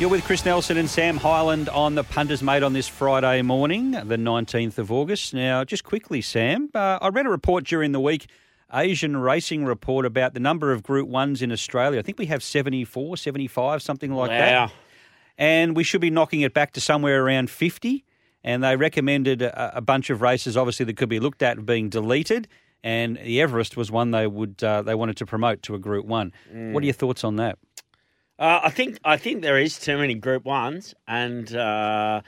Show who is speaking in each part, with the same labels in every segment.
Speaker 1: You're with Chris Nelson and Sam Highland on the Punters Mate on this Friday morning, the 19th of August. Now, just quickly, Sam, uh, I read a report during the week, Asian Racing Report, about the number of Group 1s in Australia. I think we have 74, 75, something like that. And we should be knocking it back to somewhere around 50. And they recommended a, a bunch of races, obviously, that could be looked at being deleted. And the Everest was one they would uh, they wanted to promote to a Group One. What are your thoughts on that?
Speaker 2: Uh, I think I think there is too many Group Ones, and uh,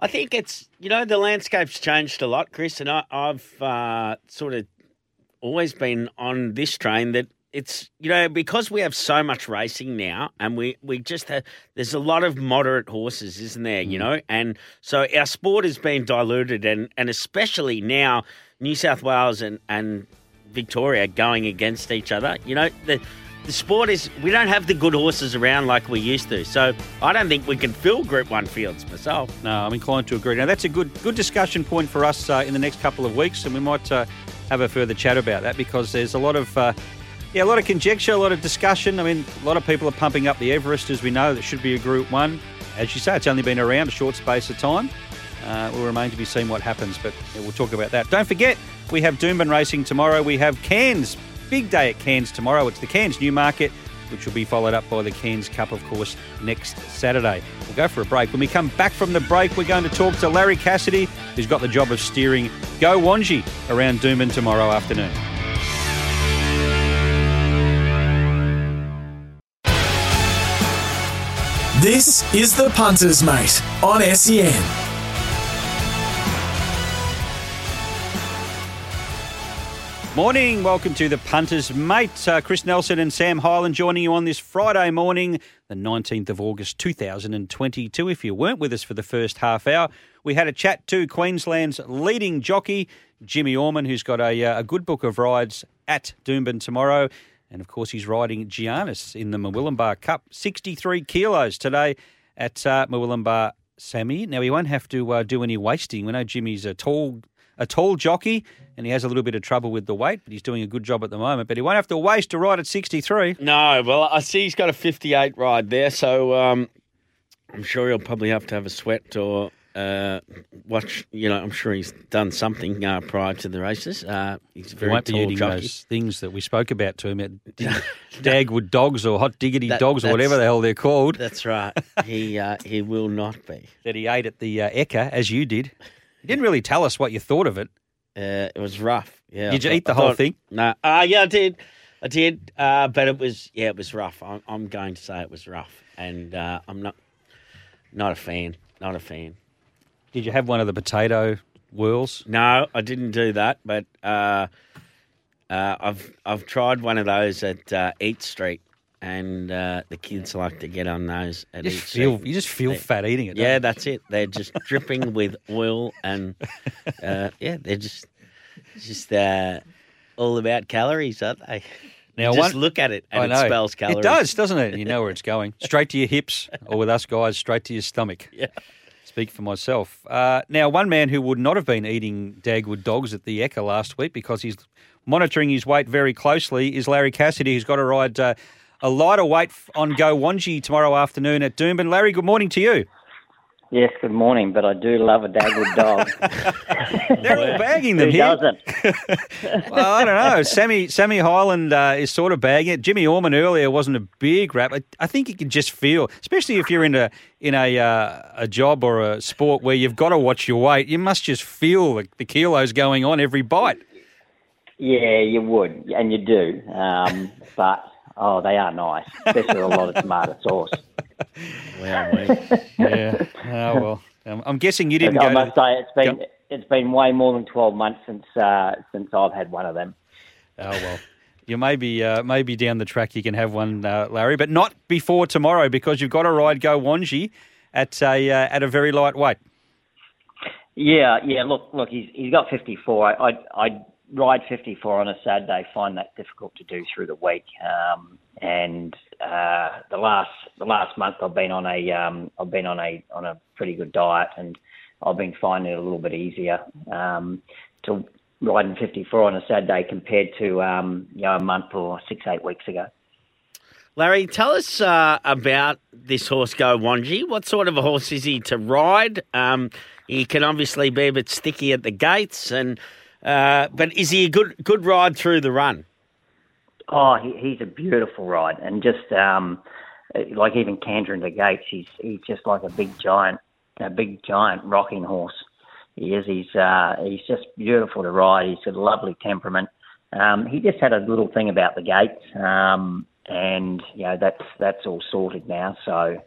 Speaker 2: I think it's you know the landscape's changed a lot, Chris, and I, I've uh, sort of always been on this train that it's you know because we have so much racing now, and we we just have there's a lot of moderate horses, isn't there? You know, and so our sport is being diluted, and and especially now New South Wales and and Victoria going against each other. You know the. The sport is we don't have the good horses around like we used to, so I don't think we can fill Group One fields myself.
Speaker 1: No, I'm inclined to agree. Now that's a good good discussion point for us uh, in the next couple of weeks, and we might uh, have a further chat about that because there's a lot of uh, yeah, a lot of conjecture, a lot of discussion. I mean, a lot of people are pumping up the Everest, as we know, that should be a Group One. As you say, it's only been around a short space of time. Uh, will remain to be seen what happens, but yeah, we'll talk about that. Don't forget, we have Doomben racing tomorrow. We have Cairns, big day at Cairns tomorrow. It's the Cairns Newmarket, which will be followed up by the Cairns Cup, of course, next Saturday. We'll go for a break. When we come back from the break, we're going to talk to Larry Cassidy, who's got the job of steering Go Wanji around Doomben tomorrow afternoon.
Speaker 3: This is the Punters Mate on SEN.
Speaker 1: Morning, welcome to the Punters Mate. Uh, Chris Nelson and Sam Hyland joining you on this Friday morning, the 19th of August 2022. If you weren't with us for the first half hour, we had a chat to Queensland's leading jockey, Jimmy Orman, who's got a, uh, a good book of rides at Doomben tomorrow. And of course, he's riding Giannis in the Murwillumbah Cup, 63 kilos today at uh, Murwillumbah Sammy. Now, he won't have to uh, do any wasting. We know Jimmy's a tall a tall jockey, and he has a little bit of trouble with the weight, but he's doing a good job at the moment. But he won't have to waste to ride at 63.
Speaker 2: No, well, I see he's got a 58 ride there, so um, I'm sure he'll probably have to have a sweat or uh, watch. You know, I'm sure he's done something uh, prior to the races. Uh, he's a
Speaker 1: He won't be eating
Speaker 2: jockey.
Speaker 1: those things that we spoke about to him at Dagwood Dogs or Hot Diggity
Speaker 2: That-
Speaker 1: Dogs or whatever the hell they're called
Speaker 2: That's right. he uh, he will not be.
Speaker 1: that he ate at the uh, Ekka, as you did. You didn't really tell us what you thought of it.
Speaker 2: Uh, it was rough. Yeah.
Speaker 1: Did you
Speaker 2: I
Speaker 1: eat the
Speaker 2: I
Speaker 1: whole
Speaker 2: thought-
Speaker 1: thing?
Speaker 2: No. Uh, yeah, I did. I did. Uh, but it was yeah, it was rough. I'm, I'm going to say it was rough, and uh, I'm not not a fan. Not a fan.
Speaker 1: Did you have one of the potato whirls?
Speaker 2: No, I didn't do that, but uh, uh, I've I've tried one of those at uh, Eat Street, and uh, the kids like to get on those at
Speaker 1: You just feel, you just feel
Speaker 2: They-
Speaker 1: fat eating it.
Speaker 2: Yeah, that's it. They're just dripping with oil, and uh, yeah, they're just just uh, all about calories, aren't they?
Speaker 1: Now,
Speaker 2: just
Speaker 1: one-
Speaker 2: look at it, and
Speaker 1: I
Speaker 2: it spells calories.
Speaker 1: It does, doesn't it? You know where it's going. Straight to your hips, or with us guys, straight to your stomach.
Speaker 2: Yeah.
Speaker 1: Speak for myself. Uh, now, one man who would not have been eating Dagwood dogs at the Ekka last week because he's monitoring his weight very closely is Larry Cassidy, who's got to ride uh, a lighter weight on Go Wanji tomorrow afternoon at Doomben. Larry, good morning to you.
Speaker 4: Yes, good morning, but I do love a Dagwood dog.
Speaker 1: They're all bagging them
Speaker 4: Who
Speaker 1: here.
Speaker 4: doesn't?
Speaker 1: well, I don't know. Sammy Sammy Highland uh, is sort of bagging it. Jimmy Orman earlier wasn't a big rap. I, I think you can just feel, especially if you're in a in a uh, a job or a sport where you've got to watch your weight. You must just feel the, the kilos going on every bite.
Speaker 4: Yeah, you would, and you do. Um, but oh, they are nice, especially with a lot of tomato sauce.
Speaker 2: Wow.
Speaker 1: Yeah. Oh well. Um, I'm guessing you didn't
Speaker 4: But I must
Speaker 1: To,
Speaker 4: say, it's been
Speaker 1: Go-
Speaker 4: it's been way more than twelve months since uh, since I've had one of them.
Speaker 1: oh well. You may be, uh, maybe down the track you can have one, uh, Larry, but not before tomorrow because you've got to ride Go Wanji at a uh, at a very light weight.
Speaker 4: Yeah, yeah. Look, look. He's he's got 54. I I I ride 54 on a Saturday. Find that difficult to do through the week. Um, and uh, the last the last month I've been on a um, I've been on a on a pretty good diet, and I've been finding it a little bit easier um, to riding 54 on a Saturday compared to um, you know a month or six eight weeks ago.
Speaker 2: Larry, tell us uh, about this horse, Go Wanji. What sort of a horse is he to ride? Um, he can obviously be a bit sticky at the gates, and uh, but is he a good good ride through the run?
Speaker 4: Oh, he, he's a beautiful ride, and just um, like even cantering the gates, he's he's just like a big giant, a big giant rocking horse. He is. He's uh, he's just beautiful to ride. He's got a lovely temperament. Um, he just had a little thing about the gates. Um, and you know that's that's all sorted now. So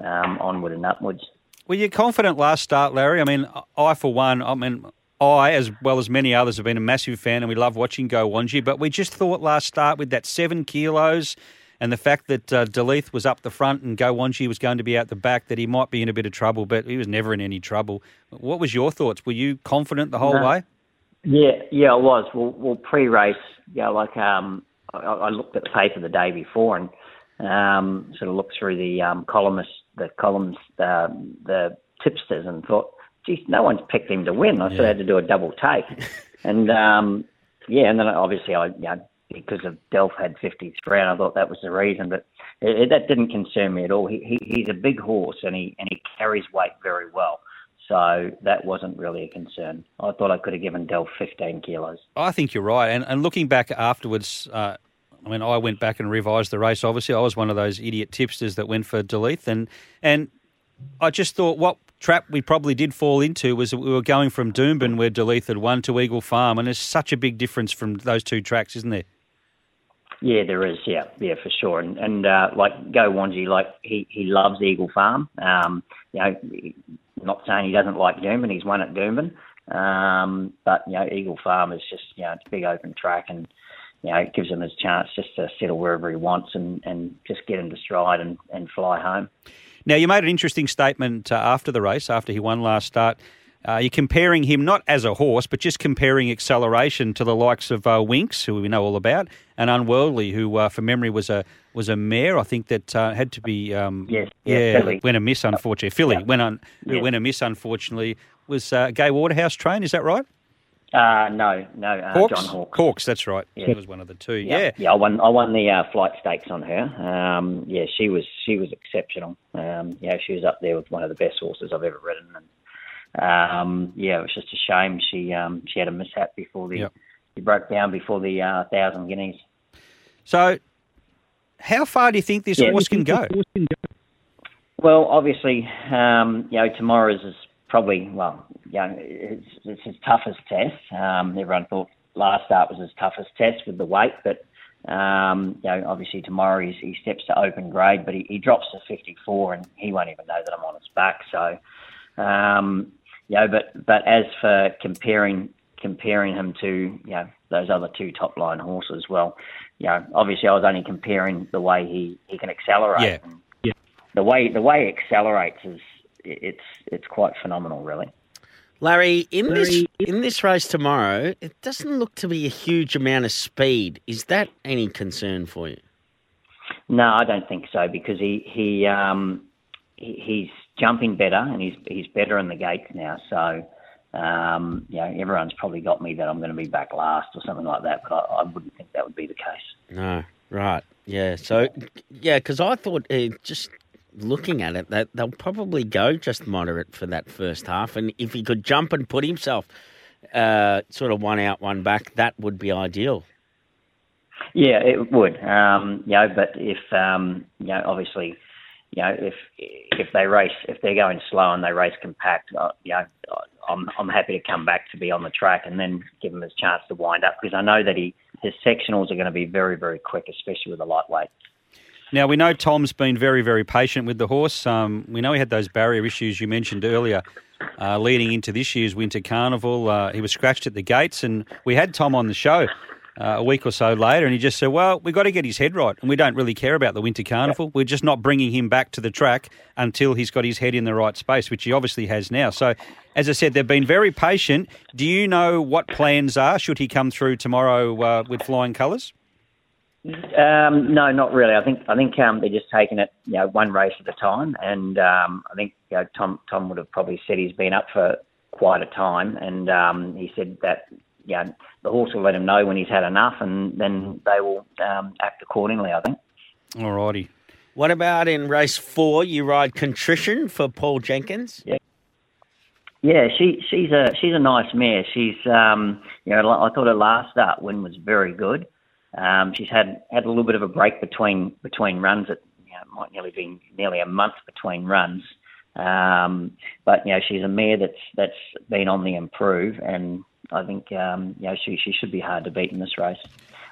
Speaker 4: um, onward and upwards.
Speaker 1: Were you confident last start, Larry? I mean, I for one, I mean, I as well as many others have been a massive fan, and we love watching Go Wanji. But we just thought last start with that seven kilos. And the fact that uh, Deleith was up the front and Go Wanji was going to be out the back, that he might be in a bit of trouble, but he was never in any trouble. What was your thoughts? Were you confident the whole
Speaker 4: no.
Speaker 1: way?
Speaker 4: Yeah, yeah, I was. Well, well pre-race, yeah, like um, I, I looked at the paper the day before and um, sort of looked through the um, columnists, the columns, uh, the tipsters, and thought, geez, no one's picked him to win. I yeah. sort of had to do a double take, and um, yeah, and then obviously I, you know, because of Delph had 53, and I thought that was the reason, but it, it, that didn't concern me at all. He, he, he's a big horse, and he and he carries weight very well. So that wasn't really a concern. I thought I could have given Delph 15 kilos.
Speaker 1: I think you're right. And, and looking back afterwards, uh, I mean, I went back and revised the race. Obviously, I was one of those idiot tipsters that went for Deleith. And, and I just thought what trap we probably did fall into was that we were going from Doomben, where Deleith had won, to Eagle Farm. And there's such a big difference from those two tracks, isn't there?
Speaker 4: Yeah, there is. Yeah, yeah, for sure. And and uh, like Go Wanji, like he he loves Eagle Farm. Um, you know, not saying he doesn't like Doomben. He's won at Doomben. Um, but you know, Eagle Farm is just you know it's a big open track, and you know it gives him his chance just to settle wherever he wants and and just get into stride and and fly home.
Speaker 1: Now you made an interesting statement uh, after the race, after he won last start. Uh, you're comparing him not as a horse, but just comparing acceleration to the likes of uh, Winks, who we know all about, and Unworldly, who, uh, for memory, was a was a mare. I think that uh, had to be um,
Speaker 4: yes,
Speaker 1: yeah,
Speaker 4: filly.
Speaker 1: went a miss, unfortunately. filly yeah. went on yes. went a miss, unfortunately. Was uh, Gay Waterhouse trained? Is that right?
Speaker 4: Uh, no, no, uh,
Speaker 1: Hawkes?
Speaker 4: John Hawkes.
Speaker 1: Hawkes, that's right. Yeah. He was one of the two.
Speaker 4: Yeah,
Speaker 1: yeah.
Speaker 4: yeah I won. I won the uh, flight stakes on her. Um, yeah, she was she was exceptional. Um, yeah, she was up there with one of the best horses I've ever ridden. And um, yeah, it was just a shame she um, she had a mishap before the yep. she broke down before the uh, thousand guineas.
Speaker 1: So, how far do you think this yeah, horse can go?
Speaker 4: Well, obviously, um, you know tomorrow's is probably well, you know, it's, it's his toughest test. Um, everyone thought last start was his toughest test with the weight, but um, you know, obviously tomorrow he's, he steps to open grade, but he, he drops to 54 and he won't even know that I'm on his back. So, um, you know, but but as for comparing comparing him to you know those other two top line horses, well, you know, obviously I was only comparing the way he, he can accelerate.
Speaker 1: Yeah. yeah.
Speaker 4: The way the way he accelerates is it's it's quite phenomenal, really.
Speaker 2: Larry, in Larry, this in this race tomorrow, it doesn't look to be a huge amount of speed. Is that any concern for you?
Speaker 4: No, I don't think so because he he um he, he's jumping better and he's he's better in the gates now. So um, you know, everyone's probably got me that I'm going to be back last or something like that, but I, I wouldn't think that would be the case.
Speaker 2: No, right, yeah. So yeah, because I thought uh, just looking at it they'll probably go just moderate for that first half, and if he could jump and put himself uh, sort of one out, one back, that would be ideal.
Speaker 4: Yeah, it would. Um, you know, but if um, you know, obviously you know, if if they race, if they're going slow and they race compact, uh, you know, I'm I'm happy to come back to be on the track and then give him his chance to wind up because I know that he his sectionals are going to be very very quick, especially with the lightweight.
Speaker 1: Now we know Tom's been very very patient with the horse. Um, we know he had those barrier issues you mentioned earlier. Uh, leading into this year's Winter Carnival, uh, he was scratched at the gates, and we had Tom on the show uh, a week or so later, and he just said, "Well, we've got to get his head right, and we don't really care about the Winter Carnival. We're just not bringing him back to the track until he's got his head in the right space, which he obviously has now." So, as I said, they've been very patient. Do you know what plans are should he come through tomorrow uh, with flying colours?
Speaker 4: Um, no, not really. I think I think um, they're just taking it, you know, one race at a time. And um, I think you know, Tom Tom would have probably said he's been up for quite a time, and um, he said that you know, the horse will let him know when he's had enough, and then they will um, act accordingly. I think.
Speaker 1: All righty.
Speaker 2: What about in race four? You ride Contrition for Paul Jenkins.
Speaker 4: Yeah. Yeah, she she's a she's a nice mare. She's um, you know I thought her last start win was very good. Um, she's had had a little bit of a break between between runs. It you know, might nearly be nearly a month between runs. Um, but you know she's a mare that's that's been on the improve, and I think um, you know she she should be hard to beat in this race.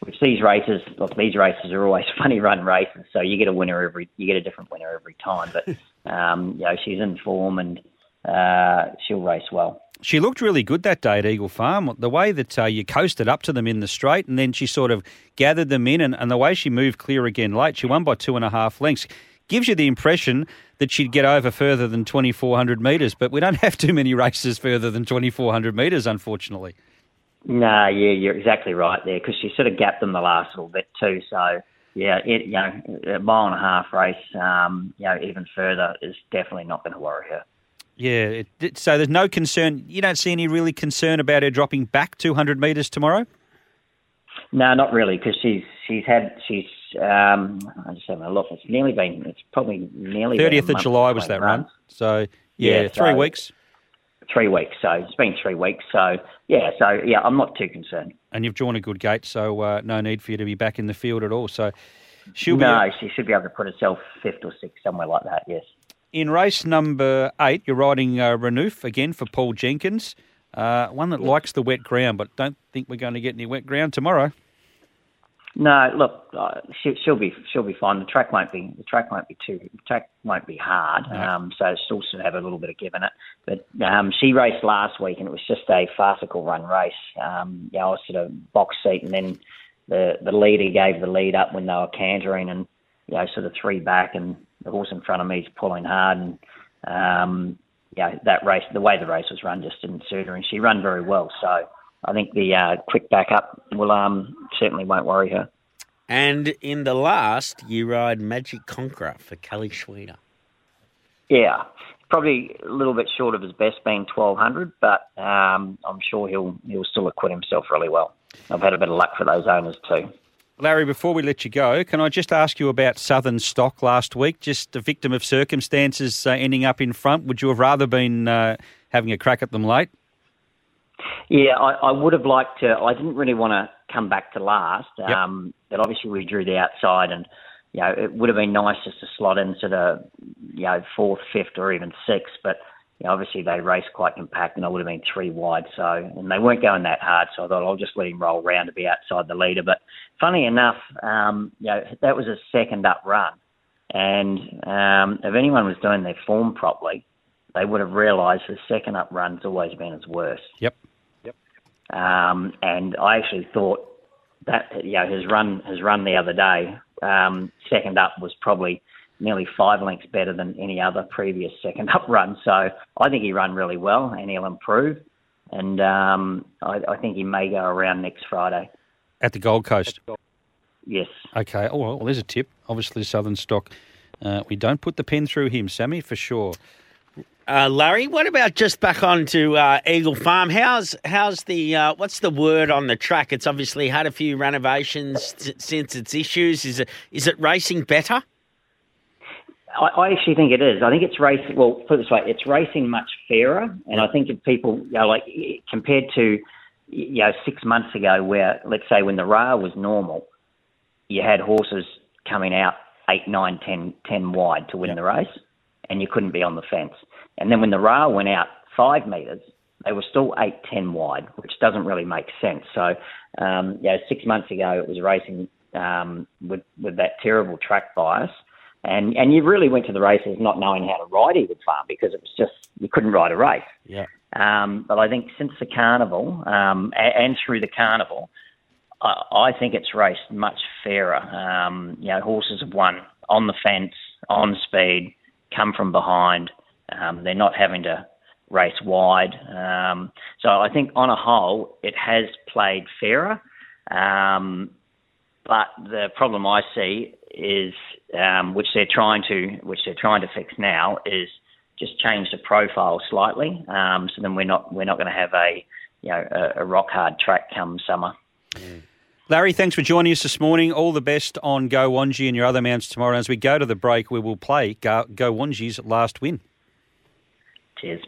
Speaker 4: Which these races, look, these races are always funny run races, so you get a winner every you get a different winner every time. But um, you know she's in form and uh, she'll race well.
Speaker 1: She looked really good that day at Eagle Farm. The way that uh, you coasted up to them in the straight and then she sort of gathered them in, and, and the way she moved clear again late, she won by two and a half lengths. Gives you the impression that she'd get over further than 2,400 metres, but we don't have too many races further than 2,400 metres, unfortunately.
Speaker 4: No, yeah, you're exactly right there because she sort of gapped them the last little bit too. So, yeah, it, you know, a mile and a half race, um, you know, even further is definitely not going to worry her.
Speaker 1: Yeah, it, so there's no concern. You don't see any really concern about her dropping back 200 metres tomorrow.
Speaker 4: No, not really, because she's she's had she's um, I just having a look. It's nearly been it's probably nearly
Speaker 1: thirtieth of July was that runs. run. So yeah, yeah three so, weeks.
Speaker 4: Three weeks. So it's been three weeks. So yeah, so yeah, I'm not too concerned.
Speaker 1: And you've drawn a good gate, so uh, no need for you to be back in the field at all. So
Speaker 4: she'll be. No, she should be able to put herself fifth or sixth somewhere like that. Yes.
Speaker 1: In race number eight, you're riding uh, Renouf again for Paul Jenkins. Uh, one that likes the wet ground, but don't think we're going to get any wet ground tomorrow.
Speaker 4: No, look, uh, she, will be she'll be fine. The track won't be the track won't be too the track won't be hard. No. Um, so still should have a little bit of give in it. But um, she raced last week and it was just a farcical run race. Um, yeah, I was sort of box seat and then the the leader gave the lead up when they were cantering and you know sort of three back and the horse in front of me is pulling hard and um, yeah that race the way the race was run just didn't suit her and she ran very well. So I think the uh, quick backup will um, certainly won't worry her.
Speaker 2: And in the last, you ride Magic Conqueror for Kelly Schweida.
Speaker 4: Yeah, probably a little bit short of his best, being twelve hundred, but um, I'm sure he'll he'll still acquit himself really well. I've had a bit of luck for those owners too.
Speaker 1: Larry, before we let you go, can I just ask you about Southern Stock last week? Just a victim of circumstances uh, ending up in front. Would you have rather been uh, having a crack at them late?
Speaker 4: Yeah, I, I, would have liked to. I didn't really want to come back to last, yep. um, but obviously we drew the outside, and you know it would have been nice just to slot into the you know fourth, fifth, or even sixth. But you know, obviously they raced quite compact, and I would have been three wide. So and they weren't going that hard, so I thought I'll just let him roll round to be outside the leader. But funny enough, um, you know that was a second up run, and um, if anyone was doing their form properly they would have realised the second up run's always been its worst.
Speaker 1: Yep.
Speaker 4: Yep. Um, and I actually thought that you know his run his run the other day, um, second up was probably nearly five lengths better than any other previous second up run. So I think he run really well and he'll improve. And um, I, I think he may go around next Friday.
Speaker 1: At the Gold Coast?
Speaker 4: Yes.
Speaker 1: Okay. Oh, well, there's a tip. Obviously, Southern Stock. Uh, we don't put the pen through him, Sammy, for sure.
Speaker 2: Uh, Larry, what about just back on to uh, Eagle Farm? How's how's the uh, what's the word on the track? It's obviously had a few renovations t- since its issues. Is it is it racing better?
Speaker 4: I, I, actually think it is. I think it's racing. Well, put it this way, it's racing much fairer, and I think if people, you know, like compared to, you know, six months ago, where let's say when the rail was normal, you had horses coming out eight, nine, ten, ten wide to win the race, and you couldn't be on the fence. And then when the rail went out five metres, they were still eight, ten wide, which doesn't really make sense. So, um, yeah, six months ago it was racing um, with with that terrible track bias, and and you really went to the races not knowing how to ride Eagle Farm because it was just you couldn't ride a race.
Speaker 2: Yeah.
Speaker 4: Um, but I think since the carnival um, and, and through the carnival, I, I think it's raced much fairer. Um, you know, horses have won on the fence, on speed, come from behind. Um, they're not having to race wide. Um, so I think on a whole, it has played fairer. Um, but the problem I see is, um, which they're trying to, which they're trying to fix now, is just change the profile slightly. Um, so then we're not we're not going to have a you know a, a rock hard track come summer.
Speaker 1: Larry, thanks for joining us this morning. All the best on Go Wanji and your other mounts tomorrow. And as we go to the break, we will play Go, Go Wanji's last win.
Speaker 4: Cheers.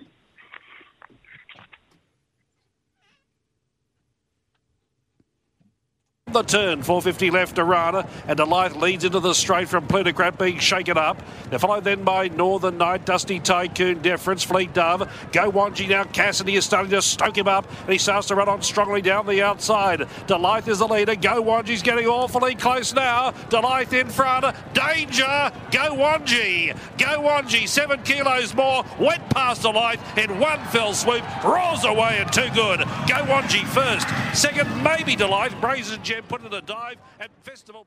Speaker 5: The turn, 450 left Arana, and Delight leads into the straight from Plutocrat being shaken up. They're followed then by Northern Knight, Dusty Tycoon, Deference, Fleet Dove. Go Wanji now, Cassidy is starting to stoke him up, and he starts to run on strongly down the outside. Delight is the leader, Go Wanji's getting awfully close now. Delight in front, danger, Go Wanji. Go Wanji, seven kilos more, went past Delight in one fell swoop, roars away and too good. Go Wanji first, second maybe Delight, Brazen Gem put in a dive, and Festival.